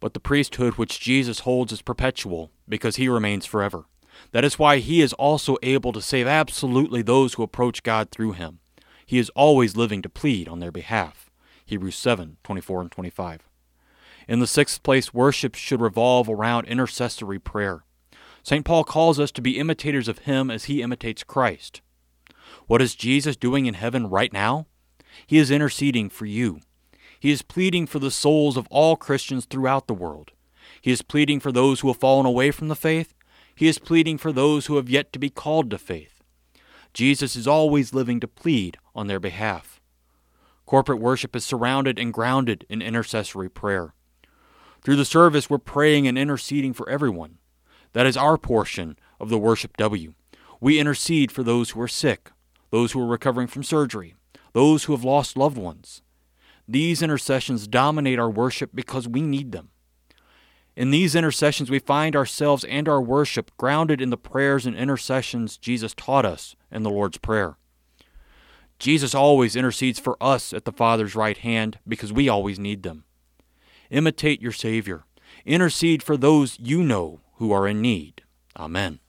But the priesthood which Jesus holds is perpetual, because he remains forever. That is why he is also able to save absolutely those who approach God through him. He is always living to plead on their behalf. Hebrews 7 24 and 25. In the sixth place, worship should revolve around intercessory prayer. St. Paul calls us to be imitators of him as he imitates Christ. What is Jesus doing in heaven right now? He is interceding for you. He is pleading for the souls of all Christians throughout the world. He is pleading for those who have fallen away from the faith. He is pleading for those who have yet to be called to faith. Jesus is always living to plead on their behalf. Corporate worship is surrounded and grounded in intercessory prayer. Through the service, we're praying and interceding for everyone. That is our portion of the Worship W. We intercede for those who are sick, those who are recovering from surgery, those who have lost loved ones. These intercessions dominate our worship because we need them. In these intercessions, we find ourselves and our worship grounded in the prayers and intercessions Jesus taught us in the Lord's Prayer. Jesus always intercedes for us at the Father's right hand because we always need them. Imitate your Savior. Intercede for those you know who are in need. Amen.